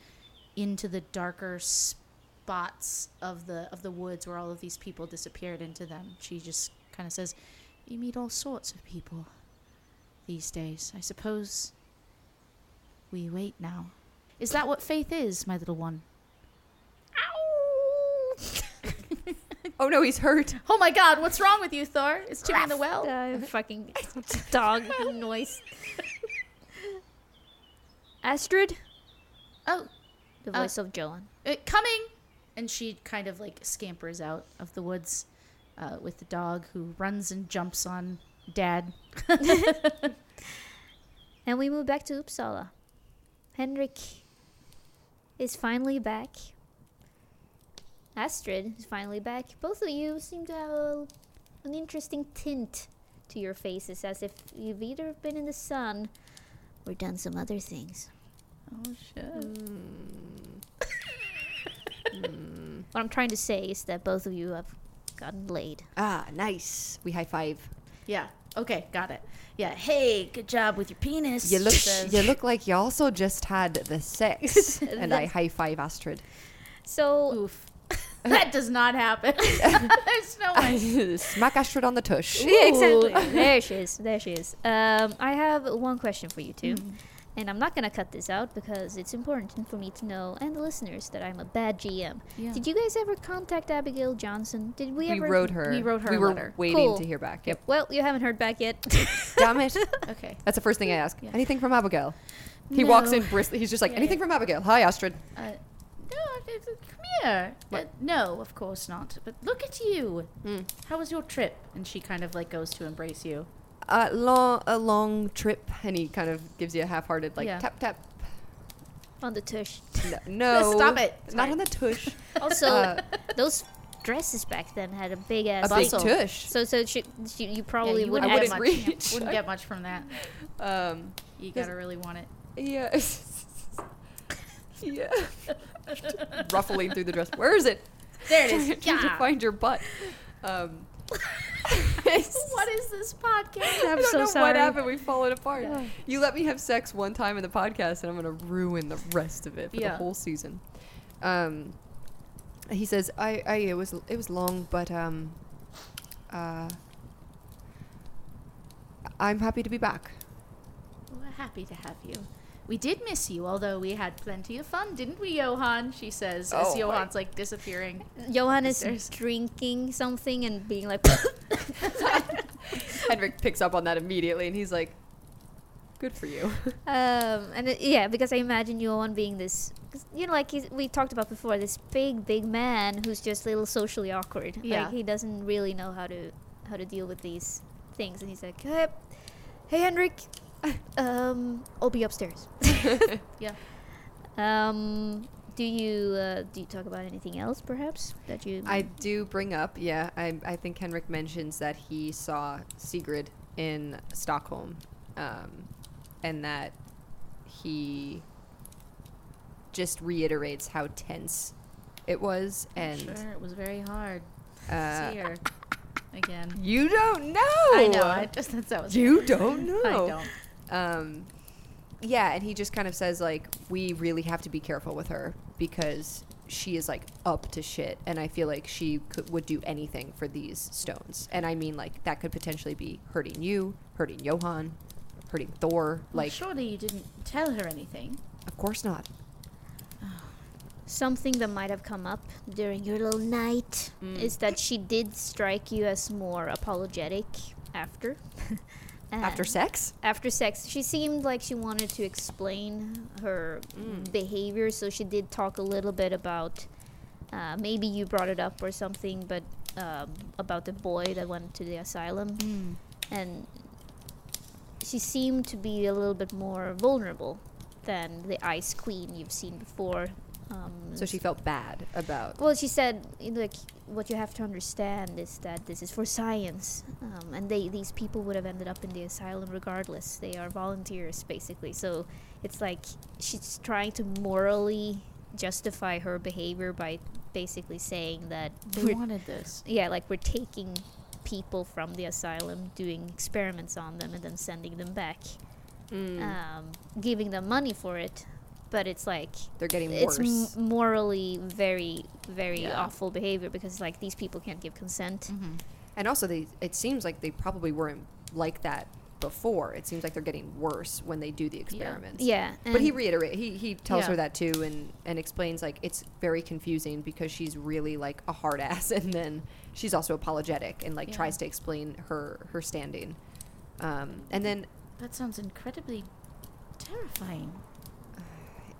into the darker spots of the of the woods where all of these people disappeared into them. She just kind of says, "You meet all sorts of people these days. I suppose we wait now. Is that what faith is, my little one?" Ow! Oh no, he's hurt. Oh my god, what's wrong with you, Thor? Is Timmy in the well? Uh, fucking dog noise. Astrid, Oh, the Uh, voice of Joan. uh, coming! And she kind of like scampers out of the woods uh, with the dog who runs and jumps on Dad. And we move back to Uppsala. Henrik is finally back. Astrid is finally back. Both of you seem to have a, an interesting tint to your faces, as if you've either been in the sun or done some other things. Oh shit. What I'm trying to say is that both of you have gotten laid. Ah, nice. We high five. Yeah. Okay, got it. Yeah. Hey, good job with your penis. You look. says- You look like you also just had the sex. and I high five Astrid. So, Oof. that does not happen. There's no way. Smack Astrid on the tush. yeah, exactly. there she is. There she is. Um, I have one question for you two. Mm. And I'm not going to cut this out because it's important for me to know, and the listeners, that I'm a bad GM. Yeah. Did you guys ever contact Abigail Johnson? Did we, We ever? wrote her. we wrote her We a were letter. waiting Cool. to hear back. Yep. Well, you haven't heard back yet. Damn it. Okay. That's the first thing I ask. Yeah. Anything from Abigail? He walks in briskly. He's just like, Yeah, anything yeah. from Abigail? Hi, Astrid. Uh, no, it's- it's- come here. Uh, no, of course not. But look at you. Mm. How was your trip? And she kind of like goes to embrace you. Uh, long, a long trip, and he kind of gives you a half-hearted like Yeah. tap tap. on the tush. No, no Stop it. It's Not fine. on the tush. Also, Uh, those dresses back then had a big ass. a big bustle. tush. So, so she, she, you probably yeah, you would wouldn't, I get have. wouldn't much, reach. wouldn't get much from that. Um, You gotta really want it. yeah. yeah. Ruffling through the dress. Where is it? There it is. Trying to Yeah. find your butt. Um, what is this podcast? I'm I don't so know sorry. what happened. We've fallen apart. You let me have sex one time in the podcast, and I'm gonna ruin the rest of it for the whole season. Um, he says, "I, I, it was, it was long, but um, uh, I'm happy to be back. We're happy to have you. We did miss you, although we had plenty of fun, didn't we, Johan? She says as Oh, my- Johan's like disappearing. Johan is There's- drinking something and being like, Henrik picks up on that immediately, and he's like, "Good for you." um, and it, yeah, because I imagine Johan being this, you know, like he's, we talked about before, this big, big man who's just a little socially awkward. Yeah. like he doesn't really know how to how to deal with these things, and he's like, hey, hey Henrik, um, I'll be upstairs. Yeah. Um, do you uh, do you talk about anything else, perhaps that you? I do bring up, yeah. I, I think Henrik mentions that he saw Sigrid in Stockholm, um, and that he just reiterates how tense it was, and sure, it was very hard to uh, see her again. you don't know. I know. I just that's that was. You don't know. I don't. Um, yeah, and he just kind of says like, we really have to be careful with her because she is like up to shit, and I feel like she could would do anything for these stones. And I mean, like that could potentially be hurting you, hurting Johan, hurting Thor. Well, Like, surely you didn't tell her anything. of course not. Something that might have come up during your little night Mm. is that she did strike you as more apologetic after. After sex, After sex, she seemed like she wanted to explain her Mm. behavior, so she did talk a little bit about. Uh, maybe you brought it up or something, but um, about the boy that went to the asylum, and she seemed to be a little bit more vulnerable than the Ice Queen you've seen before. Um, so she felt bad about. well, she said, like, what you have to understand is that this is for science, um, and they these people would have ended up in the asylum regardless. They are volunteers, basically. So it's like she's trying to morally justify her behavior by basically saying that They we're, wanted this. yeah, like we're taking people from the asylum, doing experiments on them, and then sending them back, Mm, um, giving them money for it. But it's like they're getting it's m- morally very very Yeah. awful behavior because like these people can't give consent Mm-hmm. and also, they it seems like they probably weren't like that before. It seems like they're getting worse when they do the experiments. Yeah. But he and- reiterate he he tells Yeah. her that too and and explains like it's very confusing because she's really like a hard ass and then she's also apologetic and like Yeah. tries to explain her her standing. Um, and then That sounds incredibly terrifying.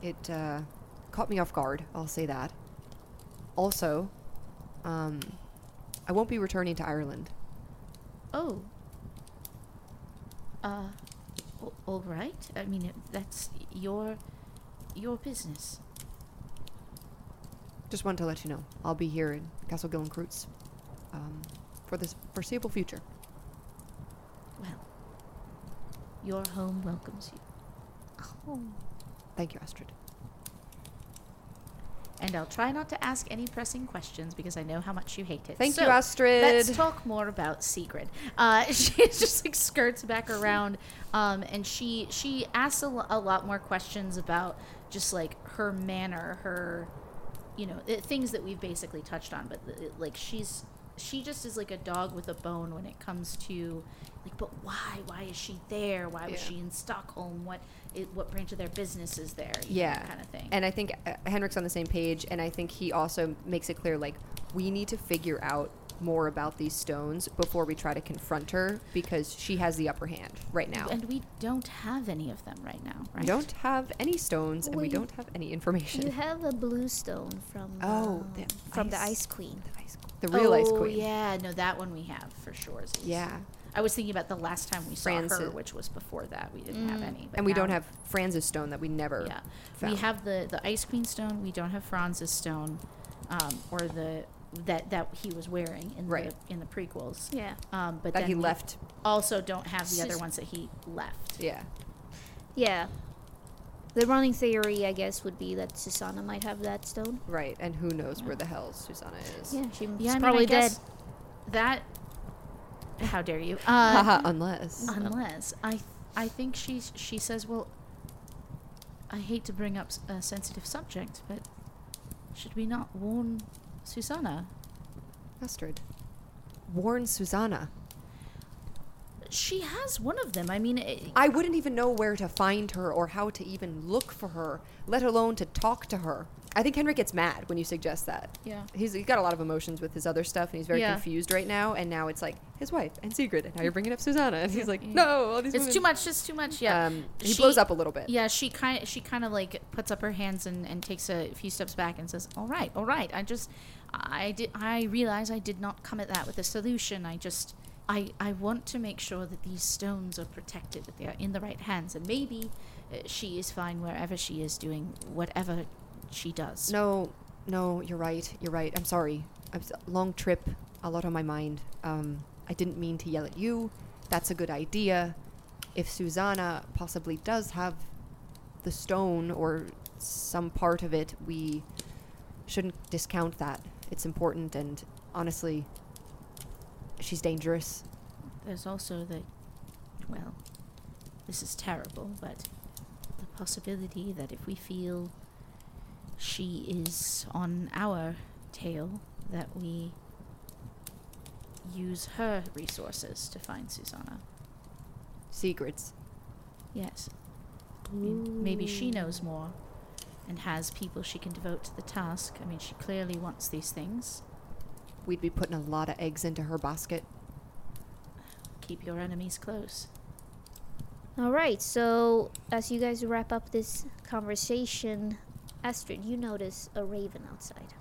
It uh, caught me off guard. I'll say that. Also, um, I won't be returning to Ireland. Oh. Uh, a- all right. I mean, that's your your business. Just wanted to let you know I'll be here in Castle Gillenkreutz um, for the foreseeable future. Well, your home welcomes you, Oh. Thank you, Astrid. and I'll try not to ask any pressing questions because I know how much you hate it. Thank you, Astrid. Let's talk more about Sigrid. Uh, she just like skirts back around, um, and she she asks a, lot more questions about just like her manner, her, you know, uh, things that we've basically touched on. But uh, like she's she just is like a dog with a bone when it comes to like, but why? Why is she there? Why was Yeah. she in Stockholm? What i what branch of their business is there? You know, yeah kind of thing. and i think uh, henrik's on the same page and i think he also makes it clear like we need to figure out more about these stones before we try to confront her because she has the upper hand right now and we don't have any of them right now, right? we don't have any stones and we don't have any information You have a blue stone from Oh, um, the from the ice- Ice Queen. the, ice, the real ice Oh, queen yeah, no, that one we have for sure. yeah I was thinking about the last time we saw her, Francis- which was before that. We didn't have Mm. any. and we don't now- have franz's stone that we never Yeah, found. we have the the Ice Queen stone. We don't have Franz's stone, um, or the that that he was wearing in Right. the in the prequels. Yeah. Um, but that then he we left Also, don't have the other ones that he left. yeah Yeah. The running theory, I guess, would be that Susanna might have that stone. right and who knows where the hell susanna is Yeah, she's Yeah, I mean, probably I dead. That. How dare you? Uh, unless unless I, th- I think she's she says, well. I hate to bring up a sensitive subject, but should we not warn Susanna? astrid warn susanna She has one of them. I mean, it, I wouldn't even know where to find her or how to even look for her, let alone to talk to her. I think Henrik gets mad when you suggest that. yeah. He's, he's got a lot of emotions with his other stuff, and he's very Yeah. confused right now. And now it's like his wife and Sigrid, and now you're bringing up Susanna, and he's like, no, all these It's women." too much. It's too much. Yeah. Um, he She- blows up a little bit. Yeah, she kind of she kind of like puts up her hands and, and takes a few steps back and says, "All right, all right. I just I did I realize I did not come at that with a solution. I just I I want to make sure that these stones are protected, that they are in the right hands, and maybe uh, she is fine wherever she is doing whatever she does. No, no, you're right. You're right. I'm sorry. I'm s- long trip, a lot on my mind. Um, I didn't mean to yell at you. That's a good idea. If Susanna possibly does have the stone or some part of it, we shouldn't discount that. It's important, and honestly, she's dangerous. There's also the well, this is terrible, but the possibility that if we feel she is on our tail, that we use her resources to find Susanna. Secrets. Yes. I mean, maybe she knows more and has people she can devote to the task. I mean, she clearly wants these things. We'd be putting a lot of eggs into her basket. Keep your enemies close. All right, so as you guys wrap up this conversation, Astrid, you notice a raven outside.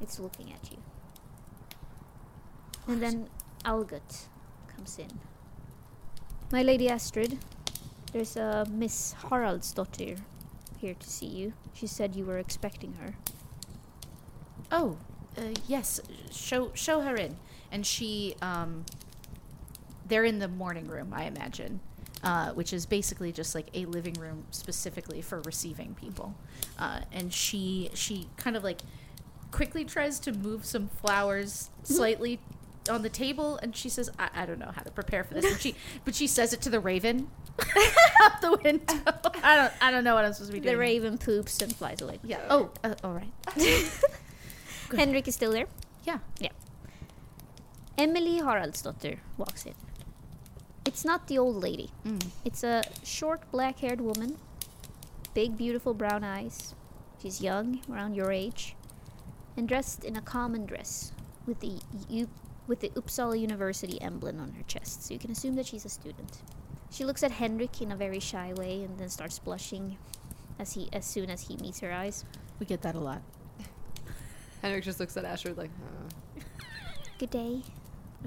It's looking at you. And then Algut comes in. My lady Astrid, there's a Miss Haraldsdottir here to see you. She said you were expecting her. Oh, uh, yes. Show show her in, and she um. They're in the morning room, I imagine, uh, which is basically just like a living room specifically for receiving people. Uh, and she she kind of like quickly tries to move some flowers slightly on the table, and she says, I, "I don't know how to prepare for this." And she but she says it to the raven out the window. I don't I don't know what I'm supposed to be doing. The raven poops and flies away. Yeah. Oh, uh, all right. Henrik is still there. Yeah. Yeah. Emily Haraldsdottir walks in. It's not the old lady. Mm. It's a short black haired woman, big, beautiful brown eyes. She's young, around your age, and dressed in a common dress with the U- with the Uppsala University emblem on her chest. So you can assume that she's a student. She looks at Henrik in a very shy way and then starts blushing as he as soon as he meets her eyes. We get that a lot. Henrik just looks at Astrid like, uh, Good day.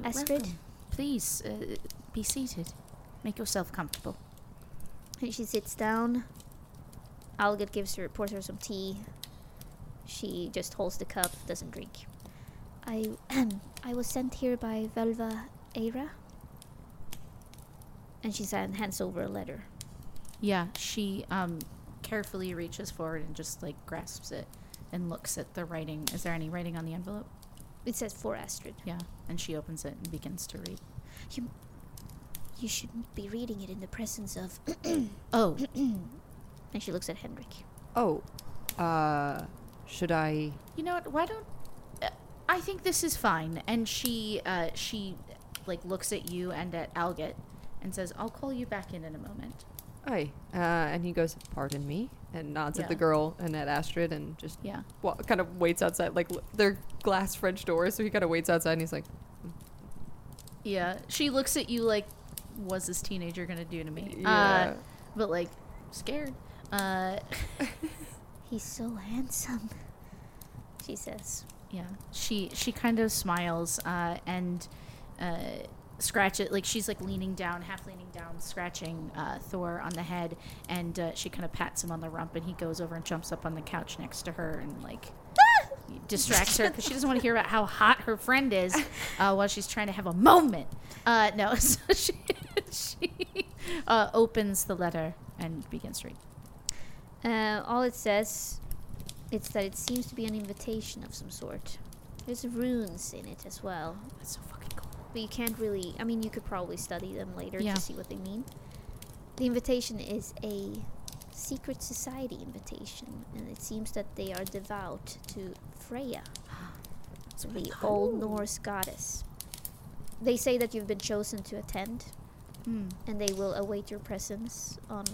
Astrid? Welcome. Please uh, be seated. Make yourself comfortable. And she sits down. Alget gives her pours her some tea. She just holds the cup, doesn't drink. I I was sent here by Velva Eira. And she hands over a letter. Yeah, she um carefully reaches forward and just like grasps it and looks at the writing. Is there any writing on the envelope? It says for Astrid. Yeah, and she opens it and begins to read. You you shouldn't be reading it in the presence of Oh, and she looks at Henrik. oh, uh, should I? you know what? Why don't uh, I think this is fine? And she uh she like looks at you and at Alget and says, "I'll call you back in in a moment." Aye. Uh, and he goes, pardon me, and nods at the girl and at Astrid and just Yeah. wa- kind of waits outside. Like, l- they're glass French doors, so he kind of waits outside and he's like, Yeah. She looks at you like, "What's this teenager gonna do to me?" yeah. Uh, but like scared. Uh, He's so handsome. She says. yeah. She she kind of smiles uh, and uh, scratch it like she's like leaning down, half leaning down, scratching uh, Thor on the head, and uh, she kind of pats him on the rump, and he goes over and jumps up on the couch next to her and like. Distracts her because she doesn't want to hear about how hot her friend is uh, while she's trying to have a moment. Uh, no, so she, she uh, opens the letter and begins to read. Uh, all it says it's that it seems to be an invitation of some sort. There's runes in it as well, That's so fucking cool. but you can't really. I mean, you could probably study them later Yeah. to see what they mean. The invitation is a secret society invitation, and it seems that they are devout to Freya, the old Norse goddess. They say that you've been chosen to attend, Mm. and they will await your presence on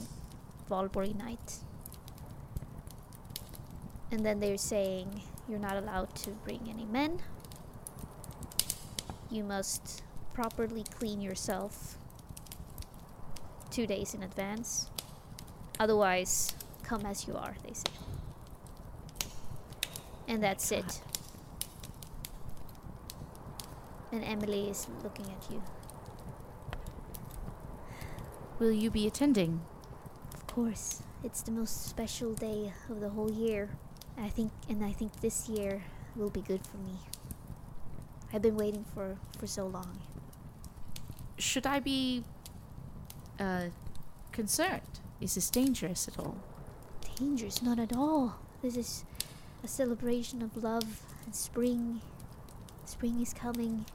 Valborg night. And then they're saying you're not allowed to bring any men. You must properly clean yourself two days in advance. Otherwise, come as you are, they say. And that's it. And Emily is looking at you. Will you be attending? Of course, it's the most special day of the whole year. I think, and I think this year will be good for me. I've been waiting for for so long. Should I be uh, concerned? Is this dangerous at all? Dangerous, not at all. This is a celebration of love and spring. Spring is coming.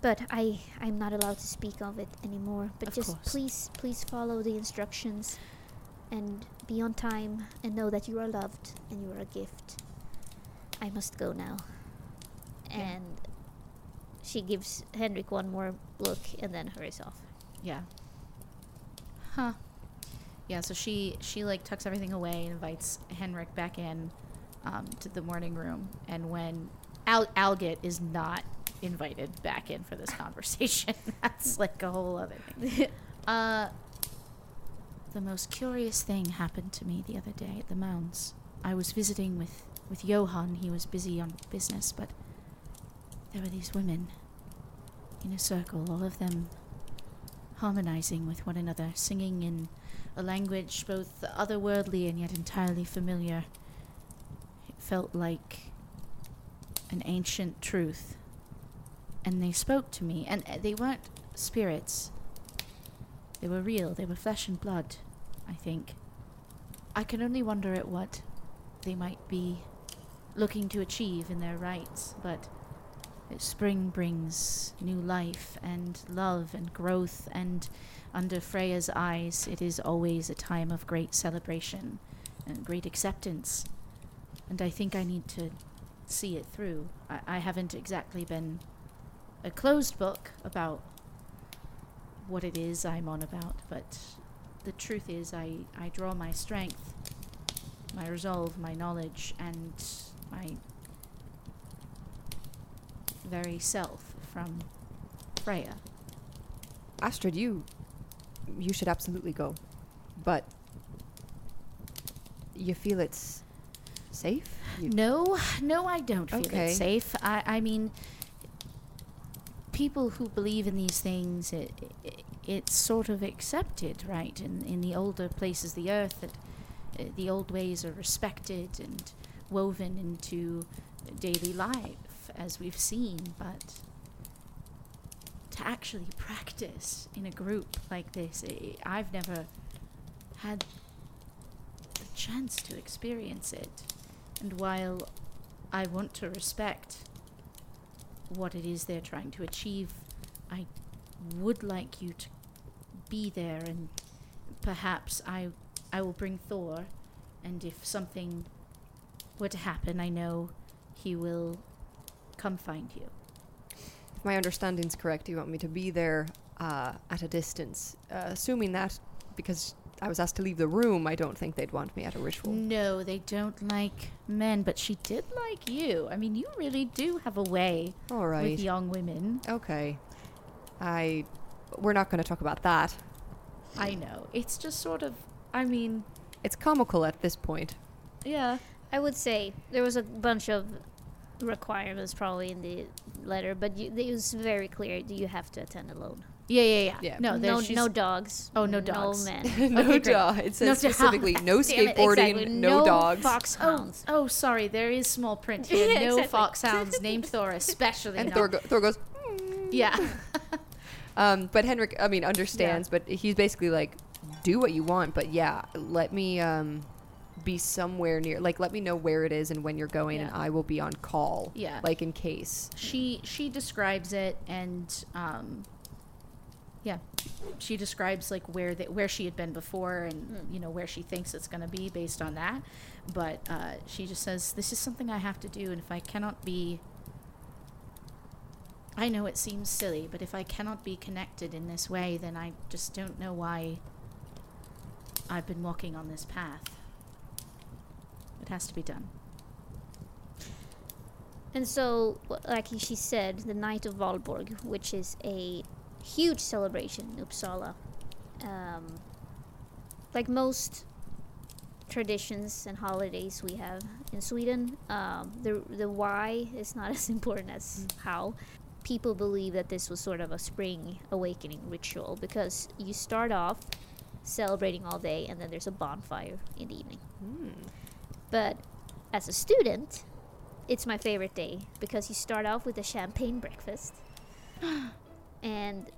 But I I'm not allowed to speak of it anymore. But Of just course. please please follow the instructions and be on time and know that you are loved and you are a gift. I must go now. Yeah. And she gives Henrik one more look and then hurries off. Yeah. Huh. Yeah. So she she like tucks everything away and invites Henrik back in um, to the morning room, and when Al Alget is not invited back in for this conversation, that's like a whole other thing. Uh, the most curious thing happened to me the other day at the mounds. I was visiting with, with Johan. He was busy on business, but there were these women in a circle, all of them harmonizing with one another, singing in a language both otherworldly and yet entirely familiar. It felt like an ancient truth. And they spoke to me, and uh, they weren't spirits. They were real, they were flesh and blood, I think. I can only wonder at what they might be looking to achieve in their rites, but spring brings new life and love and growth, and under Freya's eyes, it is always a time of great celebration and great acceptance. And I think I need to see it through. I, I haven't exactly been a closed book about what it is I'm on about, but the truth is, I, I draw my strength, my resolve, my knowledge, and my very self from Freya. Astrid, you you should absolutely go. But you feel it's safe? You, No, no, I don't feel Okay. it safe. I, I mean, people who believe in these things, it, it, it's sort of accepted, right? In, in the older places, the earth, that uh, the old ways are respected and woven into daily life, as we've seen. But to actually practice in a group like this, i I've never had the chance to experience it. And while I want to respect what it is they're trying to achieve, I would like you to be there and perhaps I I will bring Thor and if something were to happen, I know he will come find you. if my understanding's correct, you want me to be there uh, at a distance. Uh, assuming that because I was asked to leave the room, I don't think they'd want me at a ritual. No, they don't like men, but she did like you. I mean, you really do have a way All with young women. Okay. I we're not going to talk about that. I know. It's just sort of I mean, It's comical at this point. yeah. I would say there was a bunch of requirements probably in the letter, but you, it was very clear Do you have to attend alone. Yeah, yeah, yeah. Yeah. No, no, no dogs. Oh, no dogs. No men. no Okay, dog. It says No dogs. specifically no skateboarding, exactly. no, dogs. Oh, foxhounds. oh, sorry. There is small print here. Yeah, no exactly. foxhounds named Thor, especially and not. Thor, go- Thor goes, yeah. um, but Henrik, I mean, understands, but he's basically like, do what you want, but yeah, let me um, be somewhere near. Like, let me know where it is and when you're going, and I will be on call. Yeah. Like, in case. she she describes it and um yeah she describes like where the, where she had been before and you know where she thinks it's going to be based on that but uh, she just says this is something i have to do and if i cannot be i know it seems silly but if i cannot be connected in this way then i just don't know why i've been walking on this path it has to be done And so, like she said, the Night of Valborg, which is a huge celebration in Uppsala. Um, like most traditions and holidays we have in Sweden, um, the the why is not as important as how. People believe that this was sort of a spring awakening ritual because you start off celebrating all day and then there's a bonfire in the evening. But as a student, it's my favorite day because you start off with a champagne breakfast. and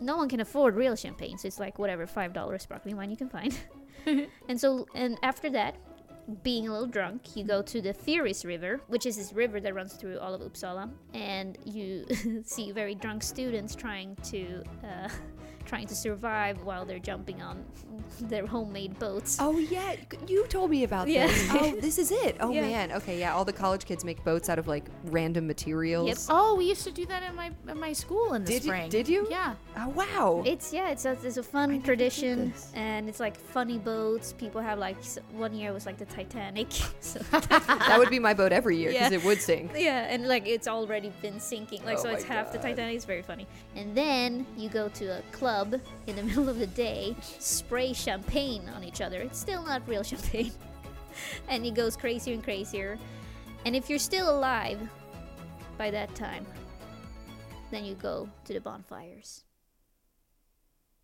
no one can afford real champagne, so it's like whatever five dollars sparkling wine you can find. and so and after that, being a little drunk, you go to the Fyris River, which is this river that runs through all of Uppsala, and you see very drunk students trying to uh, trying to survive while they're jumping on their homemade boats. Oh yeah, you told me about Yeah. this. Oh, this is it. Oh Yeah. man. Okay, yeah. All the college kids make boats out of like random materials. Yep. Oh, we used to do that in my in my school in the Did you- spring. did you? Yeah. Oh wow. It's yeah, it's a, it's a fun tradition, and it's like funny boats. People have like one year was like the Titanic, so that would be my boat every year because Yeah. it would sink. yeah, and like it's already been sinking, like Oh so it's half the Titanic. It's very funny. And then you go to a club in the middle of the day, spray champagne on each other. It's still not real champagne, and it goes crazier and crazier. And if you're still alive by that time, then you go to the bonfires.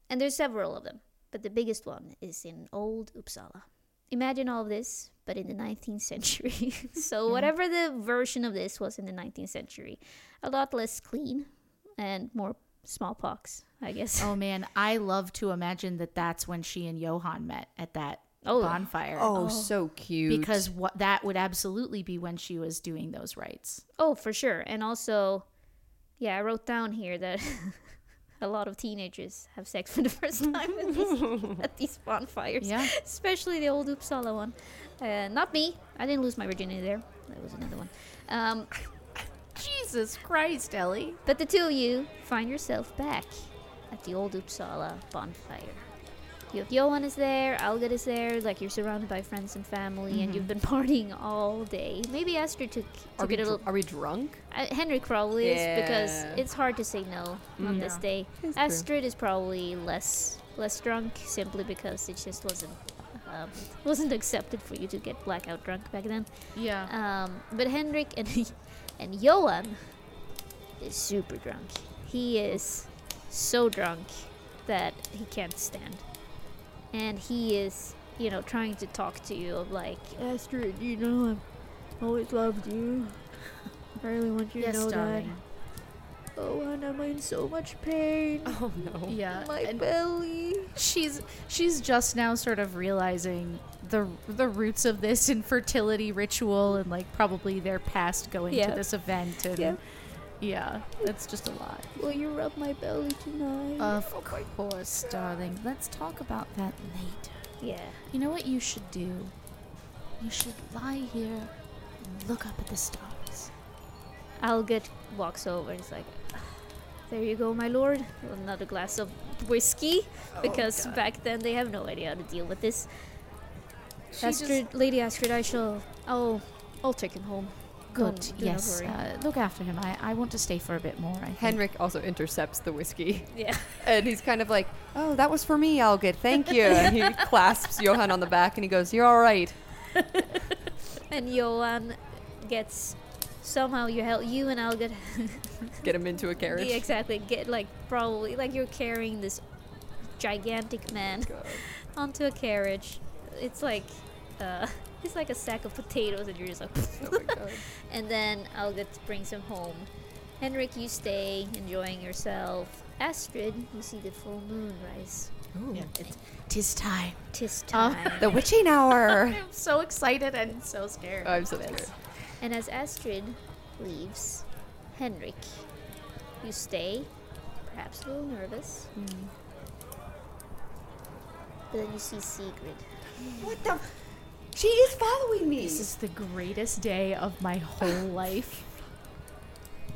And there's several of them, but the biggest one is in Old Uppsala. Imagine all of this, but in the 19th century. so, whatever the version of this was in the 19th century, a lot less clean and more smallpox, I guess. Oh man, I love to imagine that that's when she and Johan met at that Oh. bonfire. Oh, so cute. because what that would absolutely be when she was doing those rites. Oh, for sure. And also, yeah, I wrote down here that a lot of teenagers have sex for the first time at these, at these bonfires. Yeah. especially the old Uppsala one. Uh, not me. I didn't lose my virginity there. That was another one. Um, Jesus Christ, Ellie. but the two of you find yourself back at the old Uppsala bonfire. You have Johan is there, Algid is there, like you're surrounded by friends and family, and you've been partying all day. Maybe Astrid took, Are took we, it a dr- are we drunk? Uh, Henrik probably is because it's hard to say no on Mm. this day. It's true. Astrid is probably less less drunk simply because it just wasn't um, wasn't accepted for you to get blackout drunk back then. Yeah. Um, but Henrik and and Johan is super drunk. He is so drunk that he can't stand, and he is you know trying to talk to you of like Astrid, you know I've always loved you. I really want you yes, to know darling. that. Oh, and I'm in so much pain. Oh no. Yeah. My and belly. she's she's just now sort of realizing the the roots of this infertility ritual and like probably their past going Yeah. to this event and Yeah. yeah, it's just a lot. Will you rub my belly tonight? Of course, darling. Let's talk about that later. yeah. You know what you should do? You should lie here and look up at the stars. Algut walks over and is like, There you go, my lord. Another glass of whiskey. because back then they have no idea how to deal with this. She Astrid, Lady Astrid, I shall. I'll. I'll take him home. Good. Don't- yes. Uh, look after him. I, I want to stay for a bit more. I think. Henrik also intercepts the whiskey. Yeah. And he's kind of like, oh, that was for me, Algid. Thank you. and he clasps Johan on the back and he goes, you're all right. And Johan gets. Somehow you help you and Algut. Get him into a carriage. Yeah, exactly. Get like probably like you're carrying this gigantic man God. onto a carriage. It's like uh, it's like a sack of potatoes, and you're just like. Oh my god. and then Algut brings him home. Henrik, you stay enjoying yourself. Astrid, you see the full moon rise. Ooh. Yeah, it's, tis time. Tis Oh. time. The witching hour. I'm so excited and so scared. I'm so scared. And as Astrid leaves, Henrik, you stay, perhaps a little nervous, hmm. but then you see Sigrid. What the? She is following me. This is the greatest day of my whole life.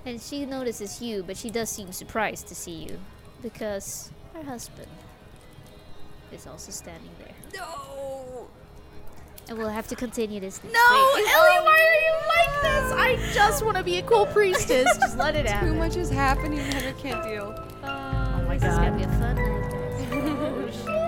And she notices you, but she does seem surprised to see you because her husband is also standing there. no. And we'll have to continue this next No, week. Ellie, why are um, you like this? I just want to be a cool priestess. Just let it out. Too much is happening. Henrik can't deal. Uh, oh my this is gonna God. be a fun night, guys.